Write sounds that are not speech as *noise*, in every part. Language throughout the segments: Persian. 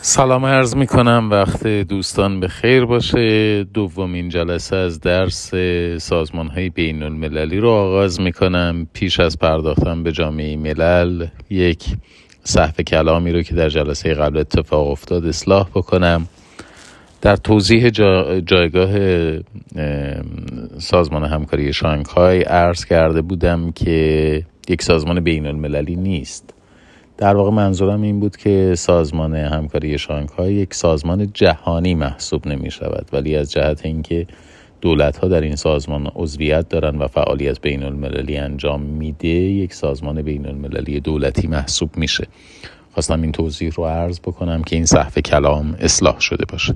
سلام عرض می کنم وقت دوستان به خیر باشه. دومین جلسه از درس سازمان های بین المللی رو آغاز می کنم پیش از پرداختن به جامعه ملل یک صحف کلامی رو که در جلسه قبل اتفاق افتاد اصلاح بکنم. در توضیح جا جایگاه سازمان همکاری شانگهای عرض کرده بودم که یک سازمان بین المللی نیست. در واقع منظورم این بود که سازمان همکاری شانگهای یک سازمان جهانی محسوب نمی شود. ولی از جهت اینکه دولت ها در این سازمان عضویت دارن و فعالیت بین المللی انجام میده یک سازمان بین المللی دولتی محسوب میشه. خواستم این توضیح رو عرض بکنم که این صحف کلام اصلاح شده باشه.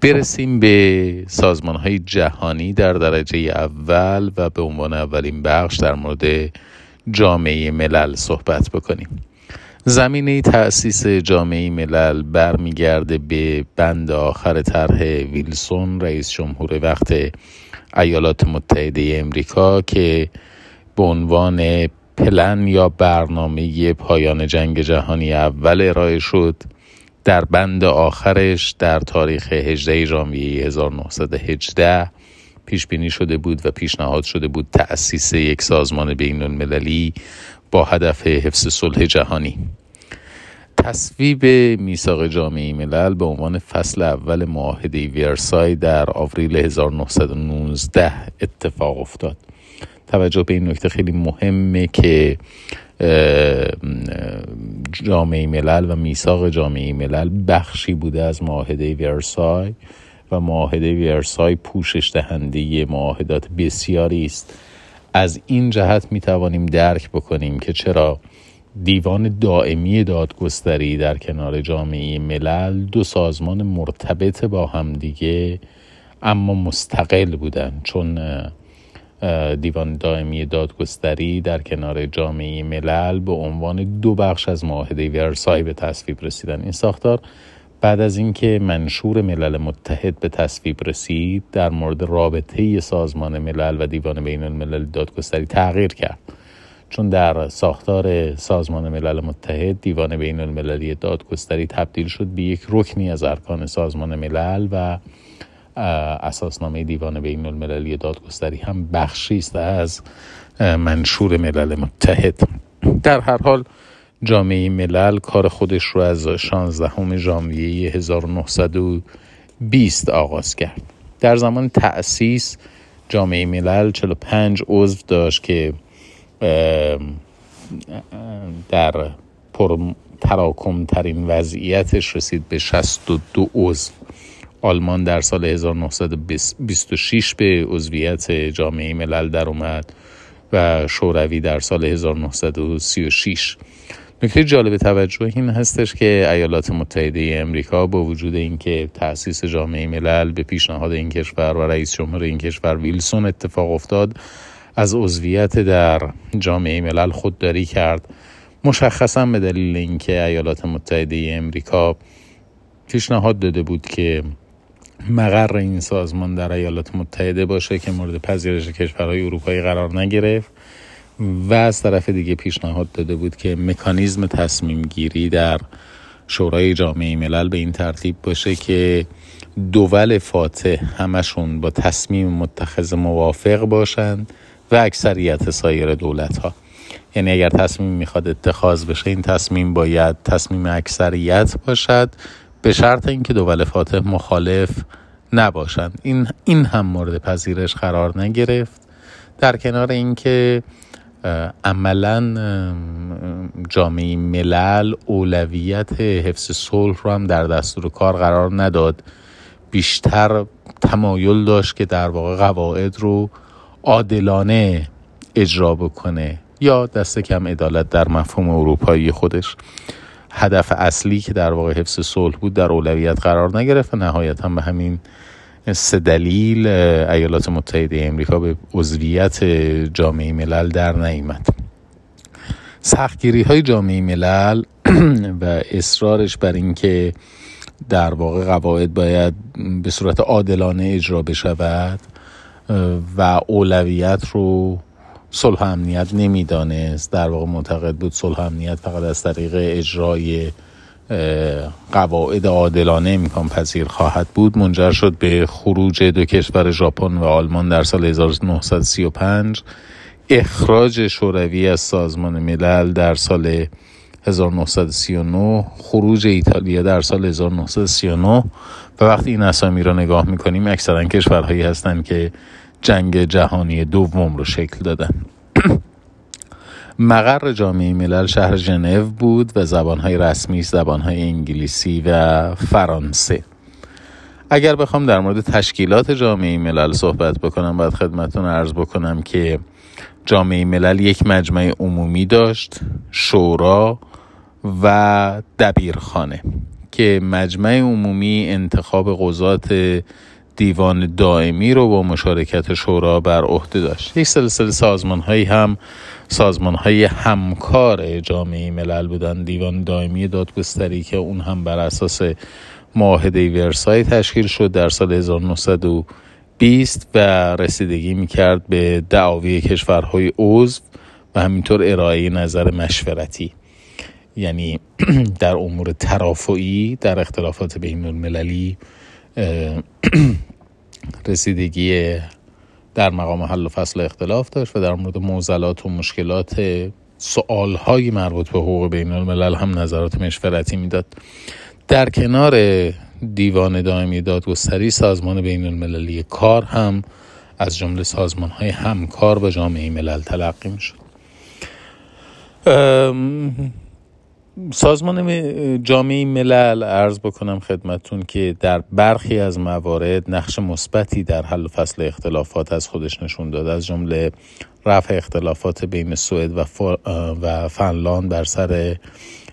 برسیم به سازمان های جهانی در درجه اول و به عنوان اولین بخش در مورد جامعه ملل صحبت بکنیم. زمینه تأسیس جامعه ملل برمیگرده به بند آخر طرح ویلسون رئیس جمهور وقت ایالات متحده امریکا که به عنوان پلن یا برنامه پایان جنگ جهانی اول ارائه شد در بند آخرش در تاریخ 18 ژانویه 1918 پیش بینی شده بود و پیشنهاد شده بود تأسیس یک سازمان بین المللی با هدف حفظ صلح جهانی. تصویب میثاق جامعه ملل به عنوان فصل اول معاهده ورسای در آوریل 1919 اتفاق افتاد. توجه به این نکته خیلی مهمه که جامعه ملل و میثاق جامعه ملل بخشی بوده از معاهده ورسای. و معاهده ورسای پوشش دهنده معاهدات بسیاری است. از این جهت می توانیم درک بکنیم که چرا دیوان دائمی دادگستری در کنار جامعه ملل دو سازمان مرتبط با همدیگه اما مستقل بودند چون دیوان دائمی دادگستری در کنار جامعه ملل به عنوان دو بخش از معاهده ورسای به تصویب رسیدن. این ساختار بعد از اینکه منشور ملل متحد به تصویب رسید در مورد رابطه سازمان ملل و دیوان بین الملل دادگستری تغییر کرد. چون در ساختار سازمان ملل متحد دیوان بین المللی دادگستری تبدیل شد به یک رکنی از ارکان سازمان ملل و اساسنامه دیوان بین المللی دادگستری هم بخشی است از منشور ملل متحد. در هر حال جامعه ملل کار خودش رو از 16 ژانویه 1920 آغاز کرد. در زمان تأسیس جامعه ملل 45 عضو داشت که در پر تراکم ترین وضعیتش رسید به 62 عضو. آلمان در سال 1926 به عضویت جامعه ملل در اومد و شوروی در سال 1936 نکته جالب توجه این هستش که ایالات متحده امریکا با وجود اینکه تأسیس جامعه ملل به پیشنهاد این کشور و رئیس جمهور این کشور ویلسون اتفاق افتاد از عضویت در جامعه ملل خودداری کرد. مشخصا به دلیل اینکه ایالات متحده امریکا پیشنهاد داده بود که مقر این سازمان در ایالات متحده باشه که مورد پذیرش کشورهای اروپایی قرار نگرفت. و از طرف دیگه پیشنهاد داده بود که مکانیزم تصمیم گیری در شورای جامعه ملل به این ترتیب باشه که دول فاتح همشون با تصمیم متخذ موافق باشند و اکثریت سایر دولت ها یعنی اگر تصمیم می‌خواد اتخاذ بشه این تصمیم باید تصمیم اکثریت باشد به شرط اینکه دول فاتح مخالف نباشند. این این هم مورد پذیرش قرار نگرفت. در کنار اینکه عملا جامعه ملل اولویت حفظ صلح رو هم در دستور کار قرار نداد. بیشتر تمایل داشت که در واقع قواعد رو عادلانه اجرا بکنه یا دست کم عدالت در مفهوم اروپایی خودش. هدف اصلی که در واقع حفظ صلح بود در اولویت قرار نگرفت و نهایتا به همین سه دلیل ایالات متحده امریکا به عضویت جامعه ملل در نیامد. سختگیری های جامعه ملل *clears throat* و اصرارش بر اینکه در واقع قواعد باید به صورت عادلانه اجرا بشود و اولویت رو صلح امنیت نمی‌دانست. در واقع معتقد بود صلح امنیت فقط از طریق اجرای قواعد عادلانه امکان پذیر خواهد بود. منجر شد به خروج دو کشور ژاپن و آلمان در سال 1935 اخراج شوروی از سازمان ملل در سال 1939 خروج ایتالیا در سال 1939 و وقتی این اسامی را نگاه می‌کنیم اکثرا کشورهایی هستند که جنگ جهانی دوم رو شکل دادن. مقر جامعه ملل شهر ژنو بود و زبانهای رسمی زبانهای انگلیسی و فرانسه. اگر بخوام در مورد تشکیلات جامعه ملل صحبت بکنم باید خدمتون ارز بکنم که جامعه ملل یک مجمع عمومی داشت شورا و دبیرخانه که مجمع عمومی انتخاب قضات دیوان دائمی رو با مشارکت شورا بر عهده داشت. یک سلسله سازمان هایی هم سازمان های همکار جامعه ملل بودن دیوان دائمی دادگستری که اون هم بر اساس معاهده ورسای تشکیل شد در سال 1920 و رسیدگی می‌کرد به دعاوی کشورهای عضو و همینطور ارائه نظر مشورتی. یعنی *clears throat* در امور ترافعی در اختلافات بین المللی *clears throat* رسیدگی در مقام حل و فصل اختلاف داشت و در مورد موزلات و مشکلات سوال مربوط به حقوق بین الملل هم نظرات مشورتی می‌داد. در کنار دیوان دائمی دادگستری سازمان بین المللی کار هم از جمله سازمان های همکار با جامعه ملل تلقی می شد سازمان جامعه ملل ارز بکنم خدمتون که در برخی از موارد نقش مثبتی در حل و فصل اختلافات از خودش نشون داد. از جمله رفع اختلافات بین سوئد و, و فنلاند بر سر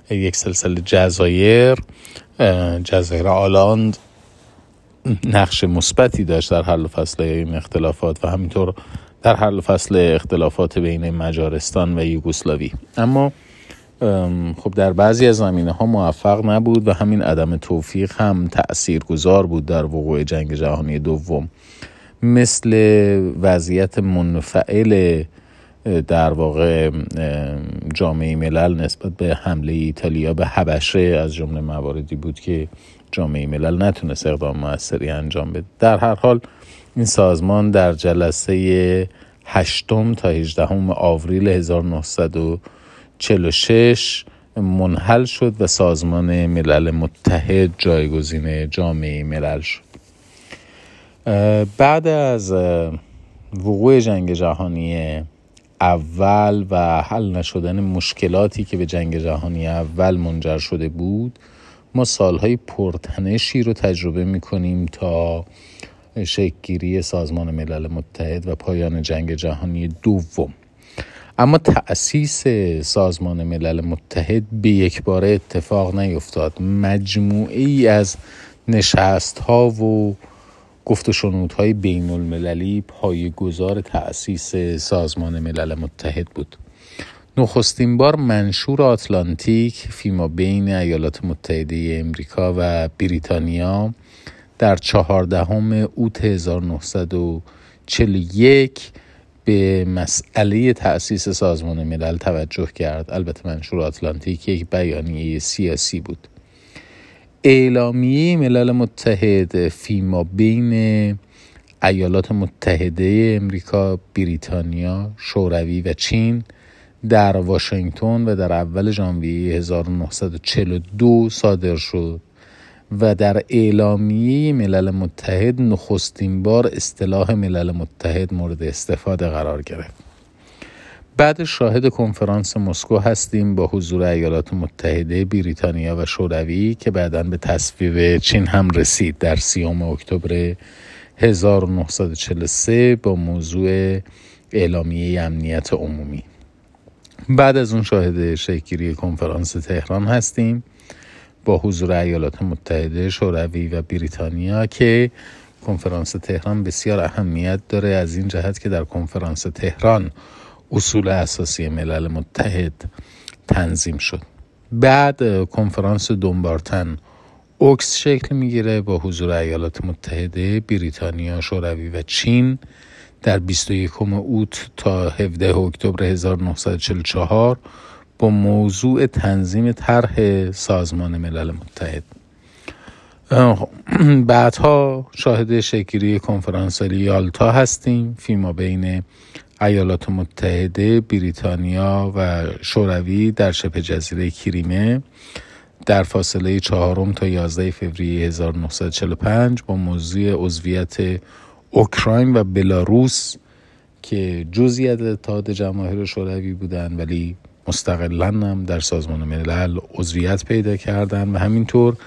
یک سلسله جزایر جزایر آلاند نقش مثبتی داشت در حل و فصل این اختلافات و همینطور در حل و فصل اختلافات بین مجارستان و یوگسلاوی. اما خب در بعضی از زمینه ها موفق نبود و همین عدم توفیق هم تأثیر گذار بود در وقوع جنگ جهانی دوم. مثل وضعیت منفعل در واقع جامعه ملل نسبت به حمله ایتالیا به حبشه از جمله مواردی بود که جامعه ملل نتونست اقدام موثری انجام بده. در هر حال این سازمان در جلسه هشتم تا 18 آوریل 1900 46 منحل شد و سازمان ملل متحد جایگزین جامعه ملل شد. بعد از وقوع جنگ جهانی اول و حل نشدن مشکلاتی که به جنگ جهانی اول منجر شده بود ما سالهای پرتنشی رو تجربه می‌کنیم تا شکلگیری سازمان ملل متحد و پایان جنگ جهانی دوم. اما تأسیس سازمان ملل متحد به یک باره اتفاق نیفتاد. مجموعه از نشست ها و گفت و شنودهای بین المللی گذار تأسیس سازمان ملل متحد بود. نخستین بار منشور آتلانتیک فیما بین ایالات متحده امریکا و بریتانیا در چهاردهم اوت 1941 به مسئله تأسیس سازمان ملل توجه کرد. البته منشور آتلانتیک یک بیانیه سیاسی بود. اعلامیه ملل متحد فیما بین ایالات متحده امریکا، بریتانیا، شوروی و چین در واشنگتن و در اول ژانویه 1942 صادر شد. و در اعلامیه ملل متحد نخستین بار اصطلاح ملل متحد مورد استفاده قرار گرفت. بعد شاهد کنفرانس مسکو هستیم با حضور ایالات متحده بریتانیا و شوروی که بعدا به تصویب چین هم رسید. در سیام اکتبر 1943 با موضوع اعلامیه امنیت عمومی. بعد از اون شاهد شکلی کنفرانس تهران هستیم. با حضور ایالات متحده شوروی و بریتانیا که کنفرانس تهران بسیار اهمیت داره از این جهت که در کنفرانس تهران اصول اساسی ملل متحد تنظیم شد. بعد کنفرانس دنبارتن اوکس شکل می‌گیره با حضور ایالات متحده بریتانیا شوروی و چین در 21 اوت تا 17 اکتبر 1944 با موضوع تنظیم طرح سازمان ملل متحد. *clears throat* بعدها شاهد شکری کنفرانس یالتا هستیم. فیما بین ایالات متحده بریتانیا و شوروی در شبه جزیره کریمه در فاصله چهارم تا 11 فوریه 1945 با موضوع عضویت اوکراین و بلاروس که جزئی از اتحاد جماهیر شوروی بودند ولی مستقلا هم در سازمان ملل عضویت پیدا کردن و همینطور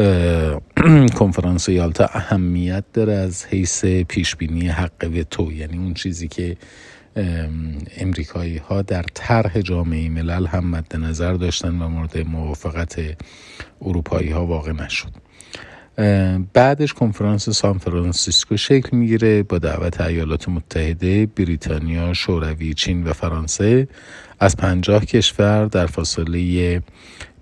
*clears throat* کنفرانس یالتا اهمیت داره از حیث پیشبینی حق وتو. یعنی اون چیزی که امریکایی ها در طرح جامعه ملل هم مد نظر داشتن و مورد موافقت اروپایی ها واقع نشد. بعدش کنفرانس سان فرانسیسکو شکل می‌گیره با دعوت ایالات متحده، بریتانیا، شوروی، چین و فرانسه. از پنجاه کشور در فاصله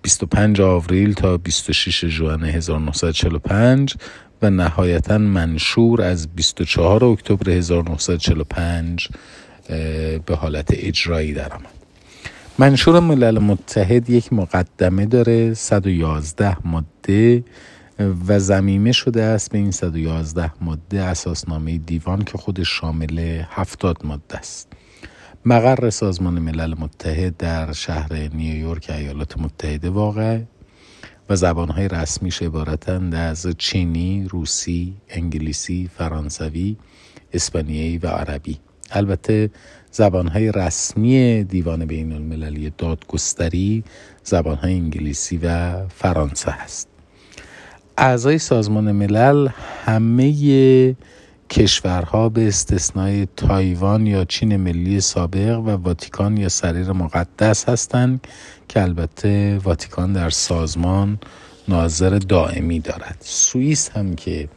25 آوریل تا 26 ژوئن 1945 و نهایتا منشور از 24 اکتبر 1945 به حالت اجرایی در آمد منشور ملل متحد یک مقدمه داره 111 ماده. و زمیمه شده است به این 111 ماده اساسنامه دیوان که خودش شامل 70 ماده است. مقر سازمان ملل متحد در شهر نیویورک ایالات متحده واقع و زبانهای رسمیش عبارتند از چینی، روسی، انگلیسی، فرانسوی، اسپانیایی و عربی. البته زبانهای رسمی دیوان بین المللی دادگستری زبانهای انگلیسی و فرانسه هست. اعضای سازمان ملل همه کشورها به استثنای تایوان یا چین ملی سابق و واتیکان یا سریر مقدس هستند که البته واتیکان در سازمان ناظر دائمی دارد. سوئیس هم که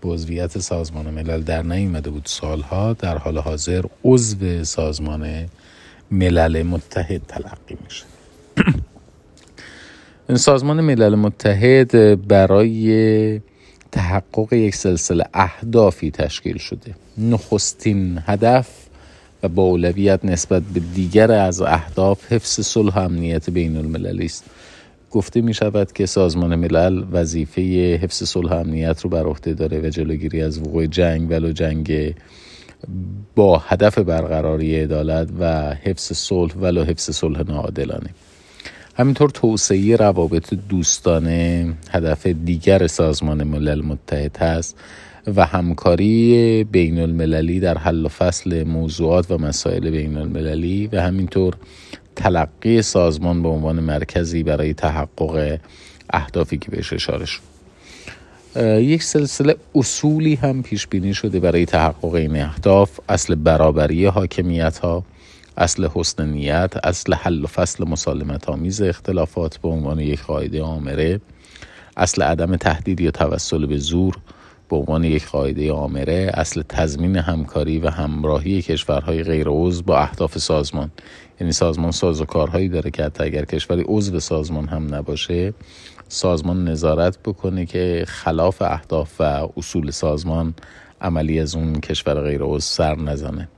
به عضویت سازمان ملل در نیامده بود سالها در حال حاضر عضو سازمان ملل متحد تلقی میشه سازمان ملل متحد برای تحقق یک سلسله اهدافی تشکیل شده. نخستین هدف و با اولویت نسبت به دیگر از اهداف حفظ صلح و امنیت بین المللی است. گفته می شود که سازمان ملل وظیفه حفظ صلح و امنیت رو بر عهده داره و جلوگیری از وقوع جنگ ولو جنگ با هدف برقراری عدالت و حفظ صلح ولو حفظ صلح ناعادلانه. همینطور توسعه روابط دوستانه هدف دیگر سازمان ملل متحد هست و همکاری بین المللی در حل و فصل موضوعات و مسائل بین المللی و همینطور تلقی سازمان به عنوان مرکزی برای تحقق اهدافی که بهش اشاره شد. یک سلسله اصولی هم پیش بینی شده برای تحقق این اهداف اصل برابری حاکمیت ها اصل حسن نیت اصل حل و فصل مسالمت آمیز اختلافات به عنوان یک قاعده آمره اصل عدم تهدید یا توسل به زور به عنوان یک قاعده آمره اصل تضمین همکاری و همراهی کشورهای غیر عضو با اهداف سازمان. یعنی سازمان ساز و کارهایی داره که حتی اگر کشوری عضو سازمان هم نباشه سازمان نظارت بکنه که خلاف اهداف و اصول سازمان عملی از اون کشور غیر عضو سر نزنه.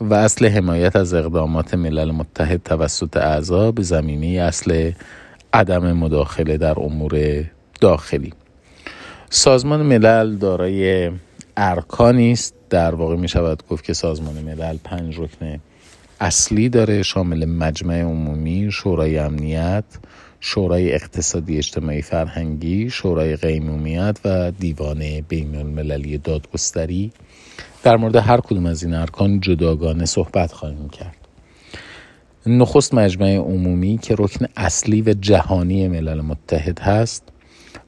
و اصل حمایت از اقدامات ملل متحد توسط اعضا به زمینه اصل عدم مداخله در امور داخلی. سازمان ملل دارای ارکانی است در واقع می شود گفت که سازمان ملل پنج رکن اصلی داره شامل مجمع عمومی شورای امنیت شورای اقتصادی اجتماعی فرهنگی شورای قیمومیت و دیوان بین المللی دادگستری. در مورد هر کدوم از این ارکان جداگانه صحبت خواهیم کرد. نخست مجمع عمومی که رکن اصلی و جهانی ملل متحد هست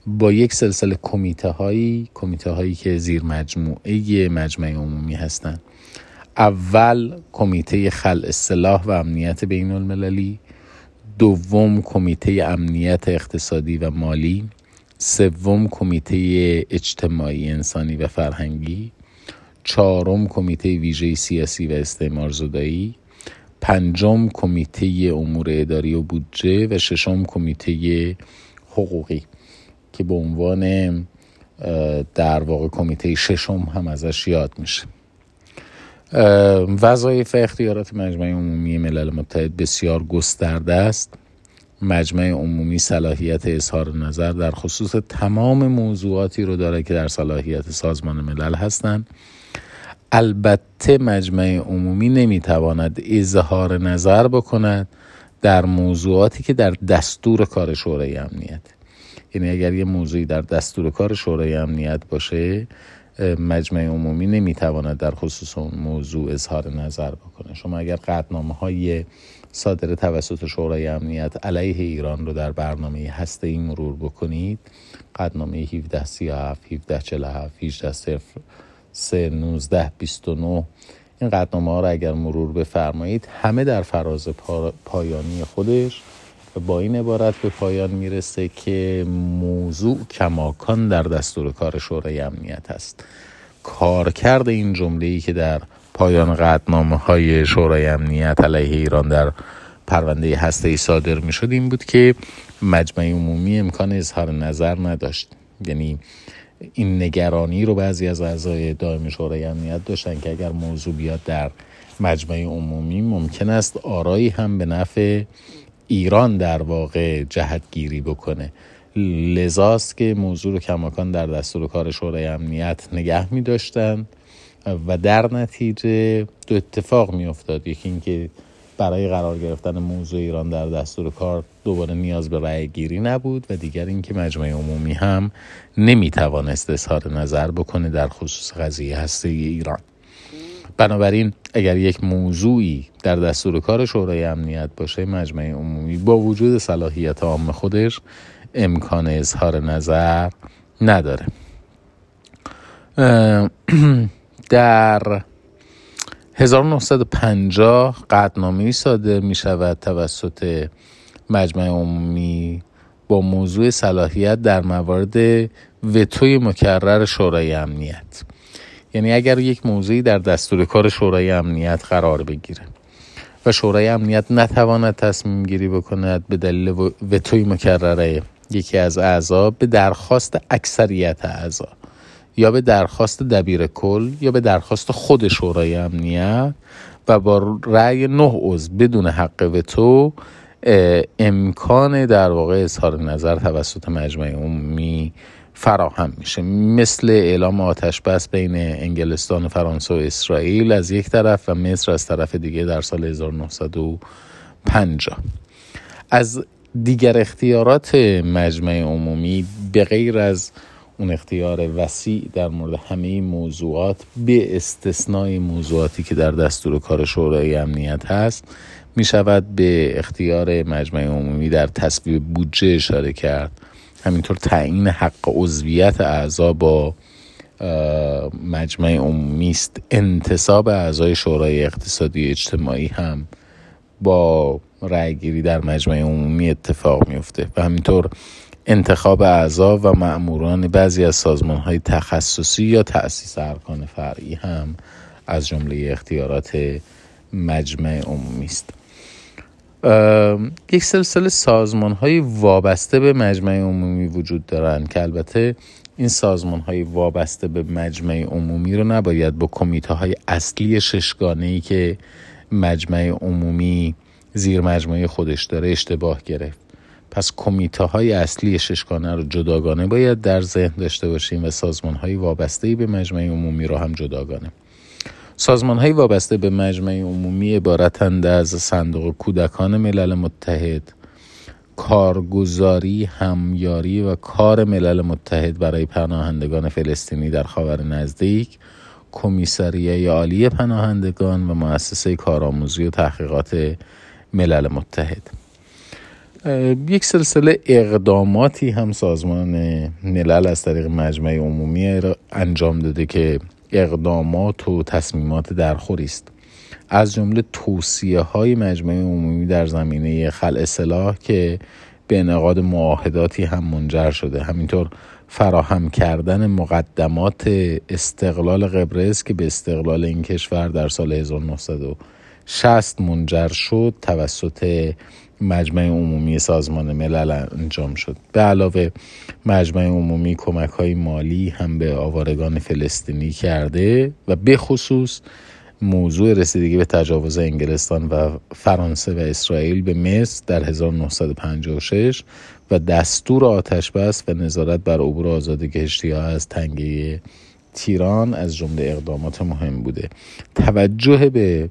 با یک سلسله کمیته هایی کمیته هایی که زیر مجموعه مجمع عمومی هستند اول کمیته خل اصلاح و امنیت بین المللی دوم کمیته امنیت اقتصادی و مالی سوم کمیته اجتماعی انسانی و فرهنگی چهارم کمیته ویژه سیاسی و استعمار زدایی پنجم کمیته امور اداری و بودجه و ششم کمیته حقوقی که به عنوان در واقع کمیته ششم هم ازش یاد میشه. وظایف اختیارات مجمع عمومی ملل متحد بسیار گسترده است. مجمع عمومی صلاحیت اظهار نظر در خصوص تمام موضوعاتی رو داره که در صلاحیت سازمان ملل هستند البته مجمع عمومی نمی‌تواند اظهار نظر بکند در موضوعاتی که در دستور کار شورای امنیت. یعنی اگر یه موضوعی در دستور کار شورای امنیت باشه مجمع عمومی نمی‌تواند در خصوص اون موضوع اظهار نظر بکنه. شما اگر قطنامه های صادر توسط شورای امنیت علیه ایران رو در برنامه هسته ای مرور بکنید قطنامه 1737 1747 18 3 19 29 این قطنامه ها رو اگر مرور بفرمایید همه در فراز پایانی خودش با این عبارت به پایان می‌رسه که موضوع کماکان در دستور کار شورای امنیت است. کارکرد این جمله ای که در پایان قطنامه های شورای امنیت علیه ایران در پرونده هسته ای صادر می شد این بود که مجمع عمومی امکان اظهار نظر نداشت. یعنی این نگرانی رو بعضی از اعضای دائم شورای امنیت داشتن که اگر موضوع بیاد در مجمع عمومی ممکن است آرایی هم به نفع ایران در واقع جهت گیری بکنه. لذاست که موضوع رو کماکان در دستور کار شورای امنیت نگه می و در نتیجه دو اتفاق می افتاد یکی اینکه برای قرار گرفتن موضوع ایران در دستور کار دوباره نیاز به رأی گیری نبود و دیگر اینکه مجمع عمومی هم نمی توانست اظهار نظر بکنه در خصوص قضیه هسته ایران. بنابراین اگر یک موضوعی در دستور کار شورای امنیت باشه مجمع عمومی با وجود صلاحیت عام خودش امکان اظهار نظر نداره. *clears throat* در 1950 قدنامه صادر می شود توسط مجمع عمومی با موضوع صلاحیت در موارد وتوی مکرر شورای امنیت. یعنی اگر یک موضوعی در دستور کار شورای امنیت قرار بگیره و شورای امنیت نتواند تصمیم گیری بکند به دلیل وتوی مکرره یکی از اعضا به درخواست اکثریت اعضا یا به درخواست دبیر کل یا به درخواست خود شورای امنیت و با رأی نه عضو بدون حق وتو امکان در واقع اظهار نظر توسط مجمع عمومی فراهم میشه. مثل اعلام آتش بس بین انگلستان فرانسه و اسرائیل از یک طرف و مصر از طرف دیگه در سال 1950 از دیگر اختیارات مجمع عمومی به غیر از اون اختیار وسیع در مورد همه موضوعات به استثنای موضوعاتی که در دستور کار شورای امنیت هست می شود به اختیار مجمع عمومی در تصویب بودجه اشاره کرد. همینطور تعیین حق عضویت اعضا با مجمع عمومی است. انتصاب اعضای شورای اقتصادی اجتماعی هم با رأیگیری در مجمع عمومی اتفاق میفته و همینطور انتخاب اعضا و معموران بعضی از سازمان های تخصصی یا تأسیس ارکان فرعی هم از جمله اختیارات مجمع عمومی است. یک سلسله سازمان های وابسته به مجمع عمومی وجود دارند که البته این سازمان های وابسته به مجمع عمومی رو نباید با کمیته های اصلی ششگانه ای که مجمع عمومی زیر مجموعه خودش داره اشتباه گرفت. پس کمیته های اصلی ششگانه رو جداگانه باید در ذهن داشته باشیم و سازمان های وابسته به مجمع عمومی رو هم جداگانه. سازمان های وابسته به مجمع عمومی عبارتند از صندوق کودکان ملل متحد کارگزاری همیاری و کار ملل متحد برای پناهندگان فلسطینی در خاور نزدیک کمیساریه عالی پناهندگان و مؤسسه کارآموزی و تحقیقات ملل متحد. یک سلسله اقداماتی هم سازمان ملل از طریق مجمع عمومی انجام داده که اقدامات و تصمیمات درخوری است. از جمله توصیه های مجمع عمومی در زمینه خلع سلاح که به انعقاد معاهداتی هم منجر شده. همینطور فراهم کردن مقدمات استقلال قبرس که به استقلال این کشور در سال 1960 منجر شد توسط مجمع عمومی سازمان ملل انجام شد. به علاوه مجمع عمومی کمک های مالی هم به آوارگان فلسطینی کرده و به خصوص موضوع رسیدگی به تجاوز انگلستان و فرانسه و اسرائیل به مصر در 1956 و دستور آتش بس و نظارت بر عبور آزاد کشتی ها از تنگه تیران از جمله اقدامات مهم بوده. توجه به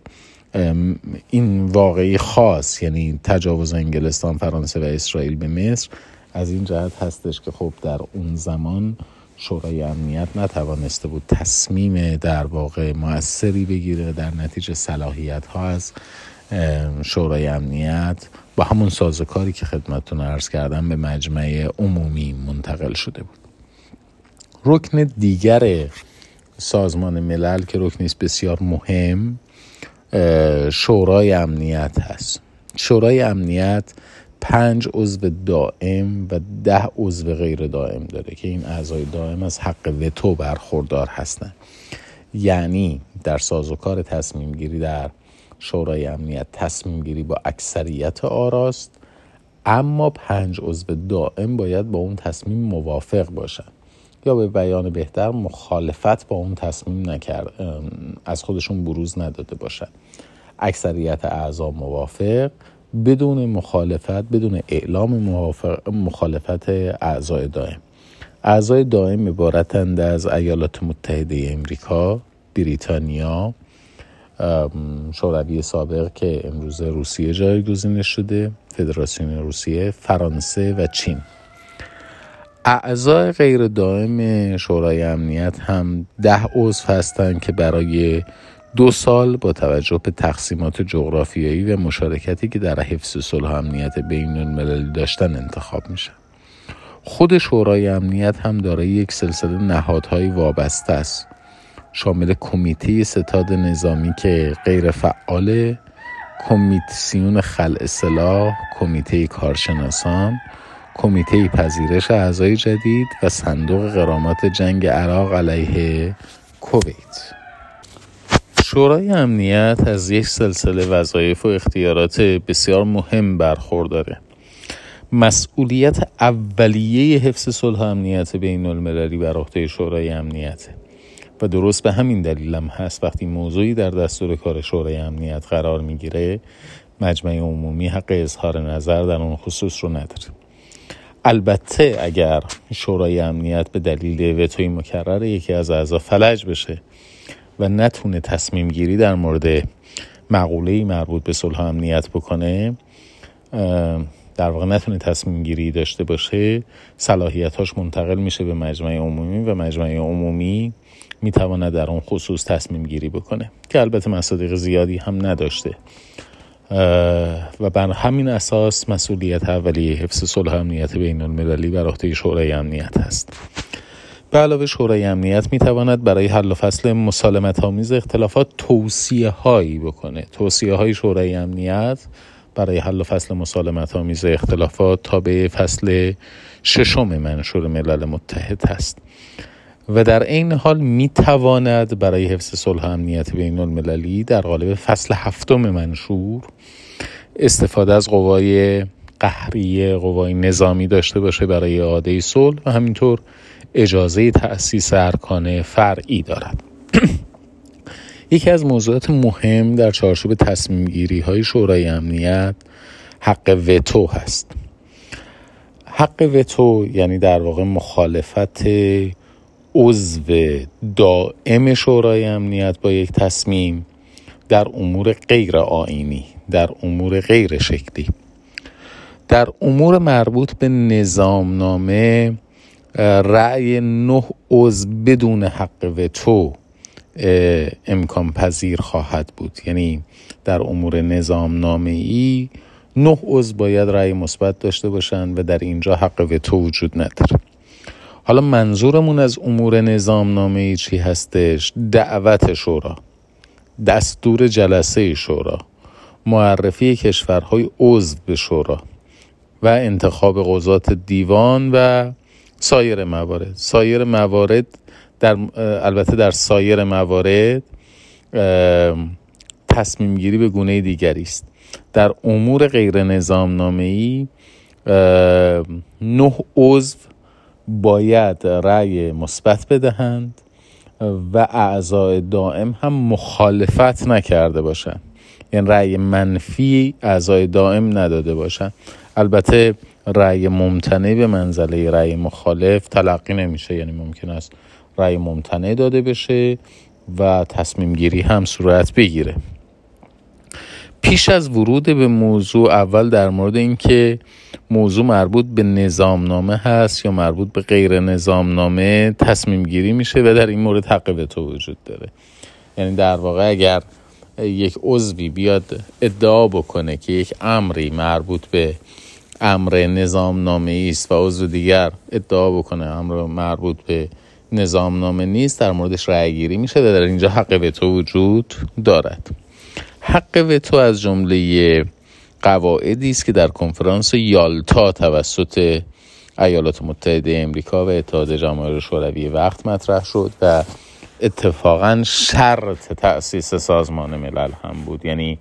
این واقعی خاص یعنی تجاوز انگلستان فرانسه و اسرائیل به مصر از این جهت هستش که خب در اون زمان شورای امنیت نتوانسته بود تصمیم در واقع موثری بگیره در نتیجه صلاحیت ها از شورای امنیت با همون سازکاری که خدمتتون عرض کردم به مجمع عمومی منتقل شده بود. رکن دیگر سازمان ملل که رکنی بسیار مهم شورای امنیت هست. شورای امنیت پنج عضو دائم و ده عضو غیر دائم داره که این اعضای دائم از حق وتو برخوردار هستند یعنی در سازوکار تصمیم گیری در شورای امنیت تصمیم گیری با اکثریت آراست اما پنج عضو دائم باید با اون تصمیم موافق باشن. یا به بیان بهتر مخالفت با اون تصمیم نکرد از خودشون بروز نداده باشن. اکثریت اعضا موافق بدون مخالفت بدون اعلام مخالفت اعضای دائم. اعضای دائم عبارتند از ایالات متحده امریکا بریتانیا شوروی سابق که امروز روسیه جایگزین شده فدراسیون روسیه فرانسه و چین. اعضای غیر دائم شورای امنیت هم ده عضو هستند که برای دو سال با توجه به تقسیمات جغرافیایی و مشارکتی که در حفظ صلح امنیت بین المللی داشتن انتخاب میشن خود شورای امنیت هم دارای یک سلسله نهادهای وابسته است. شامل کمیته ستاد نظامی که غیر فعال کمیسیون خلع سلاح کمیته کارشناسان کمیته پذیرش اعضای جدید و صندوق قرامات جنگ عراق علیه کویت. شورای امنیت از یک سلسله وظایف و اختیارات بسیار مهم برخورداره. مسئولیت اولیه حفظ صلح امنیت بین المللی بر عهده شورای امنیت. و درست به همین دلیل هم هست وقتی موضوعی در دستور کار شورای امنیت قرار می‌گیره مجمع عمومی حق اظهار نظر در اون خصوص رو نداره. البته اگر شورای امنیت به دلیل وتوی مکرر یکی از اعضا فلج بشه و نتونه تصمیم گیری در مورد مقوله مربوط به صلح امنیت بکنه در واقع نتونه تصمیم گیری داشته باشه صلاحیتاش منتقل میشه به مجمع عمومی و مجمع عمومی می‌تواند در اون خصوص تصمیم گیری بکنه که البته مصادیق زیادی هم نداشته. و بر همین اساس مسئولیت اولیه حفظ صلح امنیت بین المللی بر عهده شورای امنیت هست. به علاوه شورای امنیت می تواند برای حل و فصل مسالمت آمیز اختلافات توصیه هایی بکنه. توصیه های شورای امنیت برای حل و فصل مسالمت آمیز اختلافات تا به فصل ششم منشور ملل متحد هست و در این حال می تواند برای حفظ صلح امنیت بین المللی در قالب فصل هفتم منشور استفاده از قوای قهریه قوای نظامی داشته باشه برای اعاده صلح و همینطور اجازه تأسیس ارکان فرعی دارد. *clears throat* یکی از موضوعات مهم در چارچوب تصمیم گیری های شورای امنیت حق وتو هست. حق وتو یعنی در واقع مخالفت عضو دائم شورای امنیت با یک تصمیم در امور غیر آینی در امور غیر شکلی. در امور مربوط به نظامنامه رأی نه عضو بدون حق وتو امکان پذیر خواهد بود. یعنی در امور نظام نامه ای نه عضو باید رأی مثبت داشته باشند و در اینجا حق وتو وجود نداره. حالا منظورمون از امور نظام نامه ای چی هستش؟ دعوت شورا دستور جلسه شورا معرفی کشورهای عضو به شورا و انتخاب قضات دیوان و سایر موارد. سایر موارد در البته در سایر موارد تصمیم گیری به گونه دیگری است. در امور غیر نظام نامه ای نه عضو باید رأی مثبت بدهند و اعضای دائم هم مخالفت نکرده باشن یعنی رأی منفی اعضای دائم نداده باشن البته رأی ممتنع به منزله رأی مخالف تلقی نمیشه یعنی ممکن است رأی ممتنع داده بشه و تصمیم گیری هم صورت بگیره. پیش از ورود به موضوع اول در مورد اینکه موضوع مربوط به نظامنامه هست یا مربوط به غیر نظامنامه تصمیم گیری میشه و در این مورد حق تو وجود داره. یعنی در واقع اگر یک عضوی بیاد ادعا بکنه که یک امری مربوط به امر نظامنامه است و عضو دیگر ادعا بکنه. امر مربوط به نظامنامه نیست در موردش رأی گیری میشه در اینجا حق تو وجود دارد. حق وتو از جمله قواعدی است که در کنفرانس یالتا توسط ایالات متحده امریکا و اتحاد جماهیر شوروی وقت مطرح شد و اتفاقا شرط تأسیس سازمان ملل هم بود. یعنی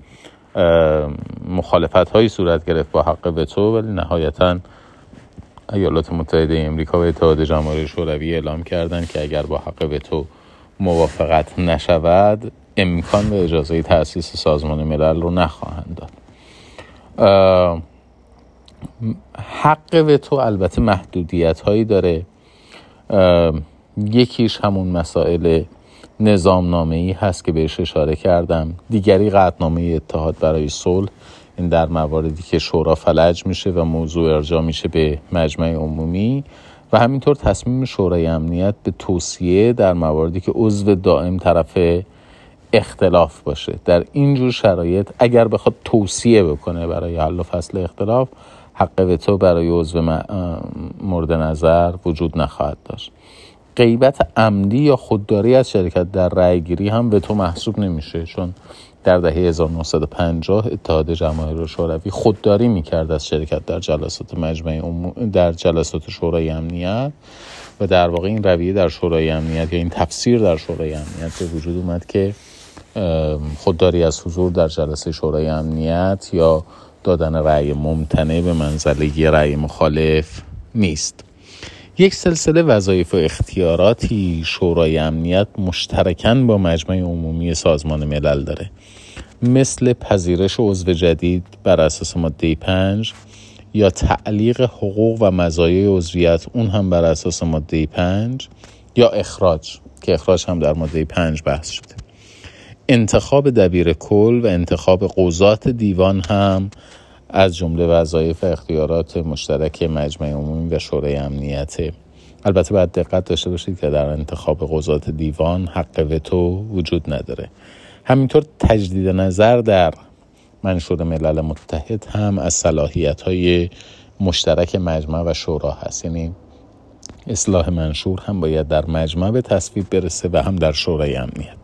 مخالفت هایی صورت گرفت با حق وتو ولی نهایتا ایالات متحده امریکا و اتحاد جماهیر شوروی اعلام کردند که اگر با حق وتو موافقت نشود امکان و اجازه تأسیس سازمان ملل رو نخواهند داد. حق وتو البته محدودیت هایی داره یکیش همون مسائل نظامنامه ای هست که بهش اشاره کردم. دیگری قطنامه اتحاد برای صلح. این در مواردی که شورا فلج میشه و موضوع ارجاع میشه به مجمع عمومی. و همینطور تصمیم شورای امنیت به توصیه در مواردی که عضو دائم طرف اختلاف باشه. در اینجور شرایط اگر بخواد توصیه بکنه برای حل و فصل اختلاف حق وتو برای عضو مورد نظر وجود نخواهد داشت. غیبت عمدی یا خودداری از شرکت در رأیگیری هم به تو محسوب نمیشه چون در دهه 1950 اتحاد جماهیر شوروی خودداری می‌کرد از شرکت در جلسات مجمع در جلسات شورای امنیت و در واقع این رویه در شورای امنیت یا این تفسیر در شورای امنیت به وجود اومد که خودداری از حضور در جلسه شورای امنیت یا دادن رأی ممتنع به منزله رأی مخالف نیست. یک سلسله وظایف و اختیاراتی شورای امنیت مشترکاً با مجمع عمومی سازمان ملل داره. مثل پذیرش عضو جدید بر اساس ماده 5 یا تعلیق حقوق و مزایای عضویت اون هم بر اساس ماده 5 یا اخراج که اخراج هم در ماده 5 بحث شده. انتخاب دبیر کل و انتخاب قضات دیوان هم از جمله وظایف اختیارات مشترک مجمع عمومی و شورای امنیت. البته باید دقت داشته باشید که در انتخاب قضات دیوان حق وتو وجود نداره. همینطور تجدید نظر در منشور ملل متحد هم از صلاحیت های مشترک مجمع و شورا هست. یعنی اصلاح منشور هم باید در مجمع به تصویب برسه و هم در شورای امنیت.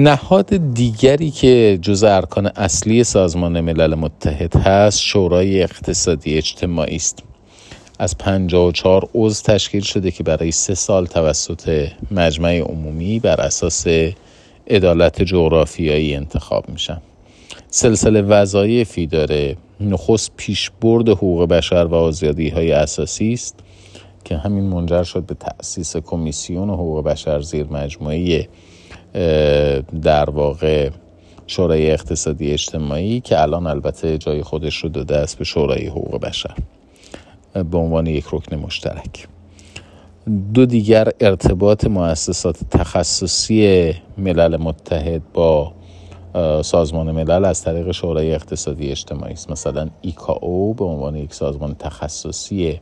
نهاد دیگری که جز ارکان اصلی سازمان ملل متحد هست شورای اقتصادی اجتماعی است. از 54 عضو تشکیل شده که برای سه سال توسط مجمع عمومی بر اساس عدالت جغرافیایی انتخاب میشن. سلسله وظایفی داره. نخست پیشبرد حقوق بشر و آزادی های اساسی است که همین منجر شد به تأسیس کمیسیون حقوق بشر زیر مجموعه در واقع شورای اقتصادی اجتماعی که الان البته جای خودش رو داده است به شورای حقوق بشر به عنوان یک رکن مشترک. دو دیگر ارتباط مؤسسات تخصصی ملل متحد با سازمان ملل از طریق شورای اقتصادی اجتماعی است. مثلا ایکاو به عنوان یک سازمان تخصصی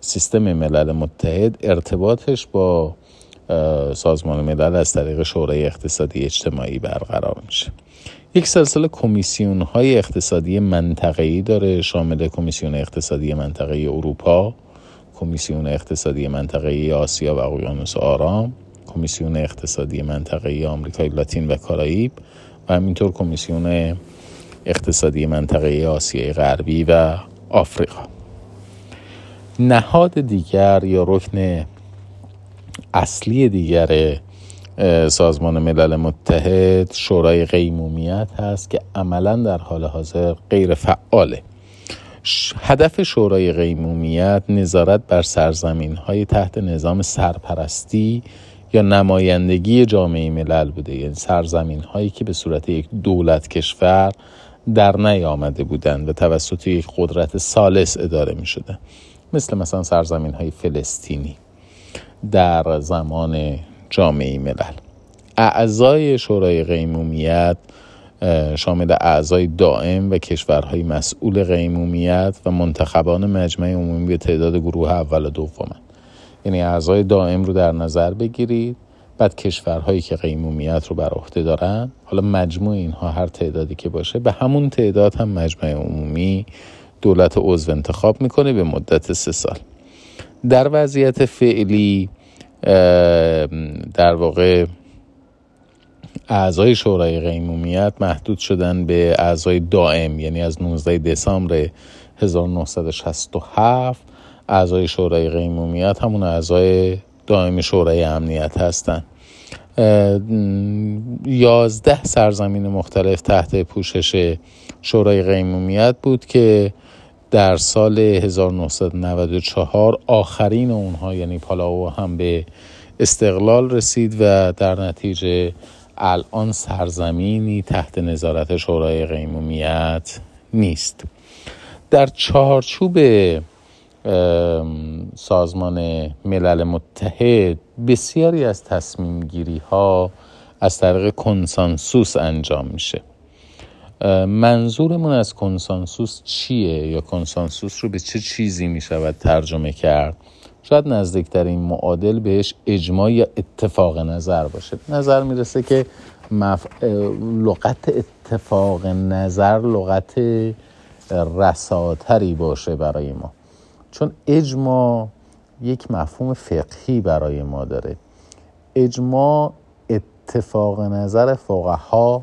سیستم ملل متحد ارتباطش با سازمان ملل از طریق شورای اقتصادی اجتماعی برقرار میشه یک سلسله کمیسیون های اقتصادی منطقه‌ای داره شامل کمیسیون اقتصادی منطقه اروپا، کمیسیون اقتصادی منطقه آسیا و اقیانوس آرام، کمیسیون اقتصادی منطقه آمریکای لاتین و کارائیب و همینطور کمیسیون اقتصادی منطقه آسیای غربی و آفریقا. نهاد دیگر یا رکن اصلی دیگر سازمان ملل متحد شورای قیمومیت هست که عملا در حال حاضر غیر فعاله. هدف شورای قیمومیت نظارت بر سرزمین های تحت نظام سرپرستی یا نمایندگی جامعه ملل بوده. یعنی سرزمین هایی که به صورت یک دولت کشور در نیامده بودند و توسط یک قدرت سالس اداره می شده مثل مثلا سرزمین های فلسطینی. در زمان جامعه ملل. اعضای شورای قیمومیت شامل اعضای دائم و کشورهای مسئول قیمومیت و منتخبان مجمع عمومی به تعداد گروه اول و دوم یعنی اعضای دائم رو در نظر بگیرید بعد کشورهایی که قیمومیت رو بر عهده دارن حالا مجموع اینها هر تعدادی که باشه به همون تعداد هم مجمع عمومی دولت عضو انتخاب می‌کنه به مدت سه سال. در وضعیت فعلی در واقع اعضای شورای قیمومیت محدود شدن به اعضای دائم یعنی از 19 دسامبر 1967 اعضای شورای قیمومیت همون اعضای دائم شورای امنیت هستند یازده سرزمین مختلف تحت پوشش شورای قیمومیت بود که در سال 1994 آخرین اونها یعنی پالاو هم به استقلال رسید و در نتیجه الان سرزمینی تحت نظارت شورای قیمومیت نیست. در چارچوب سازمان ملل متحد بسیاری از تصمیم گیری ها از طریق کنسانسوس انجام میشه. منظورمون از کنسانسوس چیه یا کنسانسوس رو به چه چیزی می‌شود ترجمه کرد؟ شاید نزدیکترین معادل بهش اجماع یا اتفاق نظر باشه. نظر می‌رسه که مف... لغت اتفاق نظر لغت رساتری باشه برای ما. چون اجماع یک مفهوم فقهی برای ما داره. اجماع اتفاق نظر فقها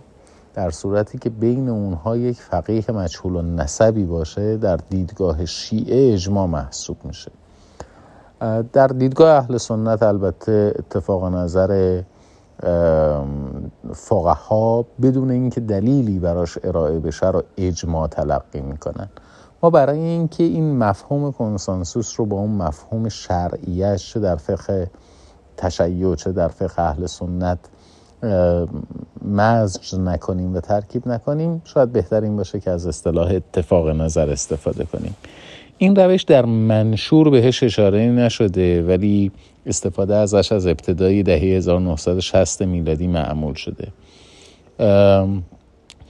در صورتی که بین اونها یک فقیه مجهول و نسبی باشه در دیدگاه شیعه اجماع محسوب میشه. در دیدگاه اهل سنت البته اتفاق نظر فقها بدون اینکه دلیلی براش ارائه بشه رو اجماع تلقی می‌کنن. ما برای اینکه این مفهوم کنسانسوس رو با اون مفهوم شرعیش چه در فقه تشیع چه در فقه اهل سنت مزج نکنیم و ترکیب نکنیم شاید بهتر این باشه که از اصطلاح اتفاق نظر استفاده کنیم. این روش در منشور بهش اشاره نشده ولی استفاده ازش از ابتدای دهه 1960 میلادی معمول شده.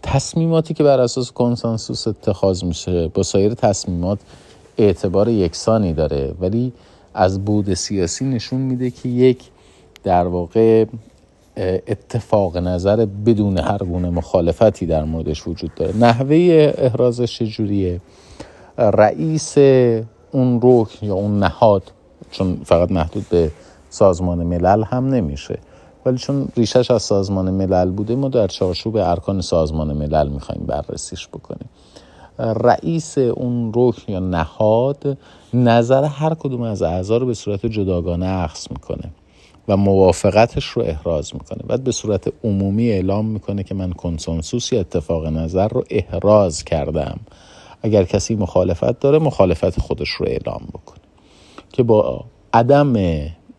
تصمیماتی که بر اساس کنسانسوس اتخاذ میشه با سایر تصمیمات اعتبار یکسانی داره ولی از بود سیاسی نشون میده که یک در واقع اتفاق نظر بدون هر گونه مخالفتی در موردش وجود داره. نحوه احرازش چجوریه؟ رئیس اون رکن یا اون نهاد چون فقط محدود به سازمان ملل هم نمیشه ولی چون ریشش از سازمان ملل بوده ما در چارچوب ارکان سازمان ملل می‌خوایم بررسیش بکنیم. رئیس اون رکن یا نهاد نظر هر کدوم از اعضا رو به صورت جداگانه اخذ می‌کنه. و موافقتش رو احراز می‌کنه. بعد به صورت عمومی اعلام می‌کنه که من کنسانسوس یا اتفاق نظر رو احراز کردم. اگر کسی مخالفت داره مخالفت خودش رو اعلام بکنه. که با عدم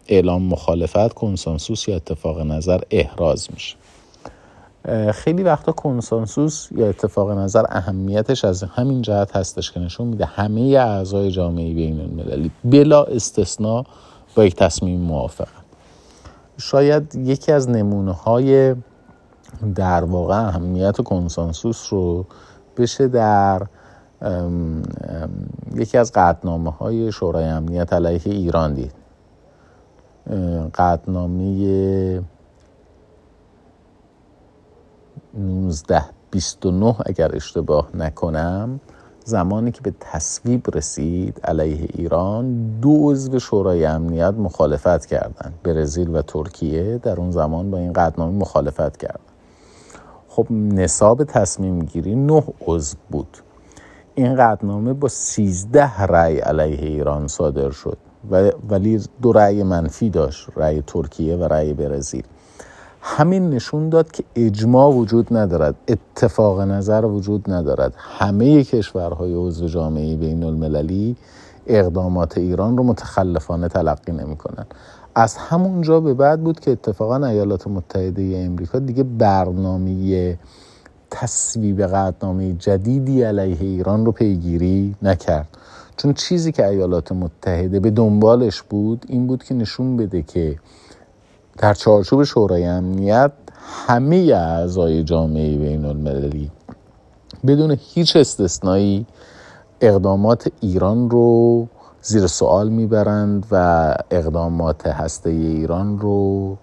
اعلام مخالفت کنسانسوس یا اتفاق نظر احراز میشه. خیلی وقتا کنسانسوس یا اتفاق نظر اهمیتش از همین جهت هستش که نشون میده همه اعضای جامعه بین المللی بلا استثنا با یک تصمیم موافقن. شاید یکی از نمونه های در واقع اهمیت کنسانسوس رو بشه در یکی از قطنامه های شورای امنیت علیه ایران دید. قطنامه 1929 اگر اشتباه نکنم. زمانی که به تصویب رسید علیه ایران دو عضو شورای امنیت مخالفت کردند. برزیل و ترکیه در اون زمان با این قطنامه مخالفت کردند. خب نصاب تصمیم گیری نه عضو بود. این قطنامه با سیزده رأی علیه ایران صادر شد ولی دو رأی منفی داشت رأی ترکیه و رأی برزیل. همین نشون داد که اجماع وجود ندارد اتفاق نظر وجود ندارد. همه کشورهای عضو جامعه بین المللی اقدامات ایران رو متخلفانه تلقی نمی‌کنن. از همونجا به بعد بود که اتفاقا ایالات متحده امریکا دیگه برنامه تصویب قدنامه جدیدی علیه ایران رو پیگیری نکرد. چون چیزی که ایالات متحده به دنبالش بود این بود که نشون بده که در چارچوب شورای امنیت همه اعضای جامعه بین المللی بدون هیچ استثنایی اقدامات ایران رو زیر سوال می‌برند و اقدامات هسته ایران رو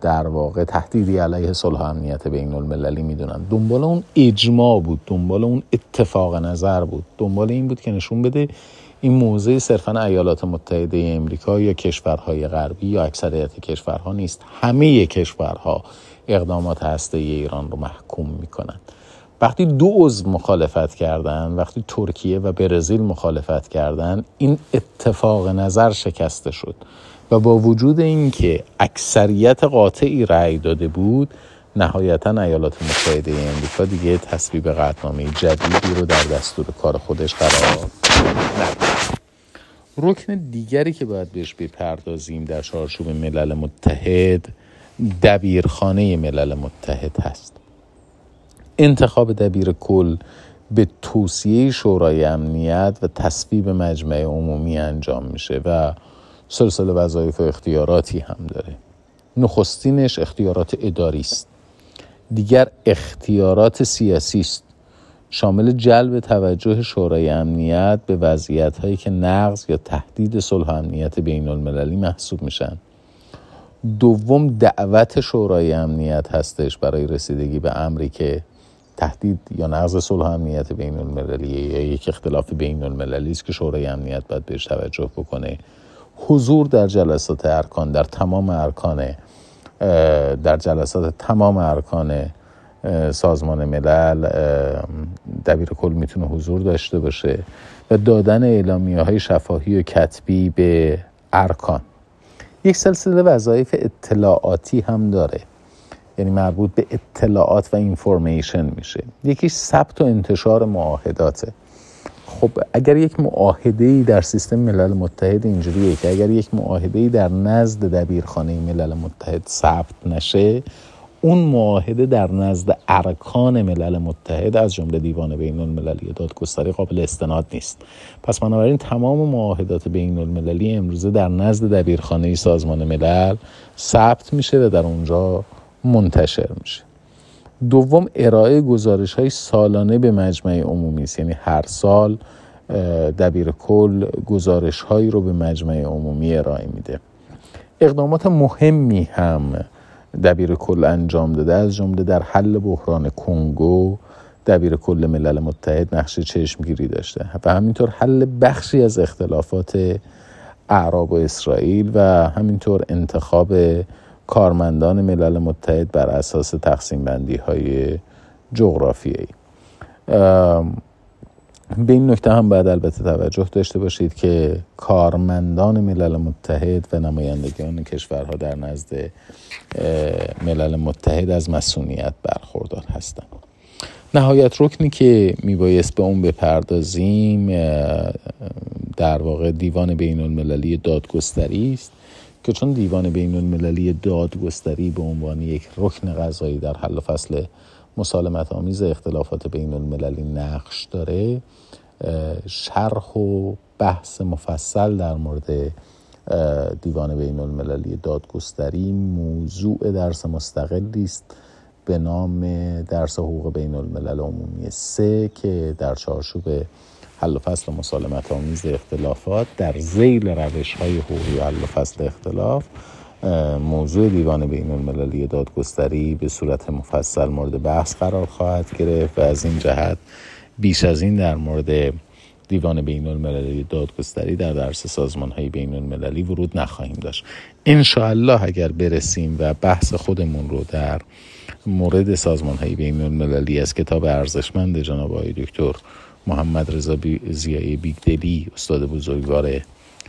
در واقع تهدیدی علیه صلح امنیت بین المللی می‌دونن دنبال اون اجماع بود دنبال اون اتفاق نظر بود دنبال این بود که نشون بده این موضع صرفا ایالات متحده امریکا یا کشورهای غربی یا اکثریت کشورها نیست. همه کشورها اقدامات هسته ایران رو محکوم می‌کنند وقتی دو عضو مخالفت کردن وقتی ترکیه و برزیل مخالفت کردن این اتفاق نظر شکسته شد. و با وجود اینکه اکثریت قاطعی رأی داده بود نهایتا ایالات متحده امریکا دیگه تصویب قطعنامه جدیدی رو در دستور کار خودش قرار نداد رکن دیگری که باید بهش بپردازیم در چارچوب ملل متحد دبیرخانه ملل متحد هست. انتخاب دبیر کل به توصیه شورای امنیت و تصویب مجمع عمومی انجام میشه و سلسله وظایف و اختیاراتی هم داره. نخستینش اختیارات اداری است دیگر اختیارات سیاسی است. شامل جلب توجه شورای امنیت به وضعیت هایی که نقض یا تهدید صلح امنیت بین المللی محسوب میشن. دوم دعوت شورای امنیت هستش برای رسیدگی به امری که تهدید یا نقض صلح امنیت بین المللی یا یک اختلاف بین المللی است که شورای امنیت باید بهش توجه بکنه. حضور در جلسات ارکان در تمام ارکان در جلسات تمام ارکان سازمان ملل دبیر کل می‌تونه حضور داشته باشه و دادن اعلامیه های شفاهی و کتبی به ارکان. یک سلسله وظایف اطلاعاتی هم داره. یعنی مربوط به اطلاعات و اینفورمیشن میشه. یکیش ثبت و انتشار معاهداته. خب اگر یک معاهده ای در سیستم ملل متحد اینجوریه که اگر یک معاهده ای در نزد دبیرخانه ملل متحد ثبت نشه اون معاهده در نزد ارکان ملل متحد از جمله دیوان بین المللی دادگستری قابل استناد نیست. پس بنابراین تمام معاهدات بین المللی امروزه در نزد دبیرخانه سازمان ملل ثبت میشه و در اونجا منتشر میشه. دوم ارائه گزارش های سالانه به مجمع عمومی است. یعنی هر سال دبیر کل گزارش هایی رو به مجمع عمومی ارائه میده. اقدامات مهمی هم دبیر کل انجام داده. از جمله در حل بحران کنگو دبیر کل ملل متحد نقش چشمگیری داشته و همینطور حل بخشی از اختلافات اعراب و اسرائیل و همینطور انتخاب کارمندان ملل متحد بر اساس تقسیم بندی های جغرافیایی به این نکته هم باید البته توجه داشته باشید که کارمندان ملل متحد و نمایندگان کشورها در نزد ملل متحد از مسئولیت برخوردار هستند. نهایت رکنی که میبایست به اون بپردازیم در واقع دیوان بین المللی دادگستری است. که چون دیوان بین المللی دادگستری به عنوان یک رکن غذایی در حل و فصل مسالمت آمیز اختلافات بین المللی نقش داره شرح و بحث مفصل در مورد دیوان بین المللی دادگستری موضوع درس مستقلی است به نام درس حقوق بین الملل عمومی سه که در چارچوب حل و فصل مسالمت آمیز اختلافات در زیل روش های حقوقی حل و فصل اختلاف موضوع دیوان بین المللی دادگستری به صورت مفصل مورد بحث قرار خواهد گرفت و از این جهت بیش از این در مورد دیوان بین المللی دادگستری در درس سازمان های بین المللی ورود نخواهیم داشت. انشاءالله اگر برسیم و بحث خودمون رو در مورد سازمان های بین المللی از کتاب ارزشمند جناب آقای دکتر محمد رضا زیایی بیگدلی استاد بزرگوار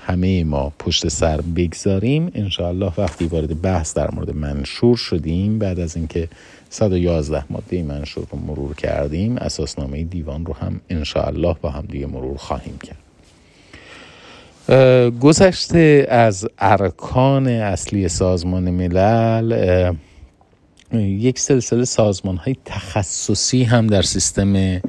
همه ما پشت سر بگذاریم. انشاءالله وقتی وارد بحث در مورد منشور شدیم بعد از اینکه 111 ماده منشور رو مرور کردیم اساسنامه دیوان رو هم انشاءالله با هم دیگه مرور خواهیم کرد. گذشته از ارکان اصلی سازمان ملل یک سلسله سازمان های تخصصی هم در سیستم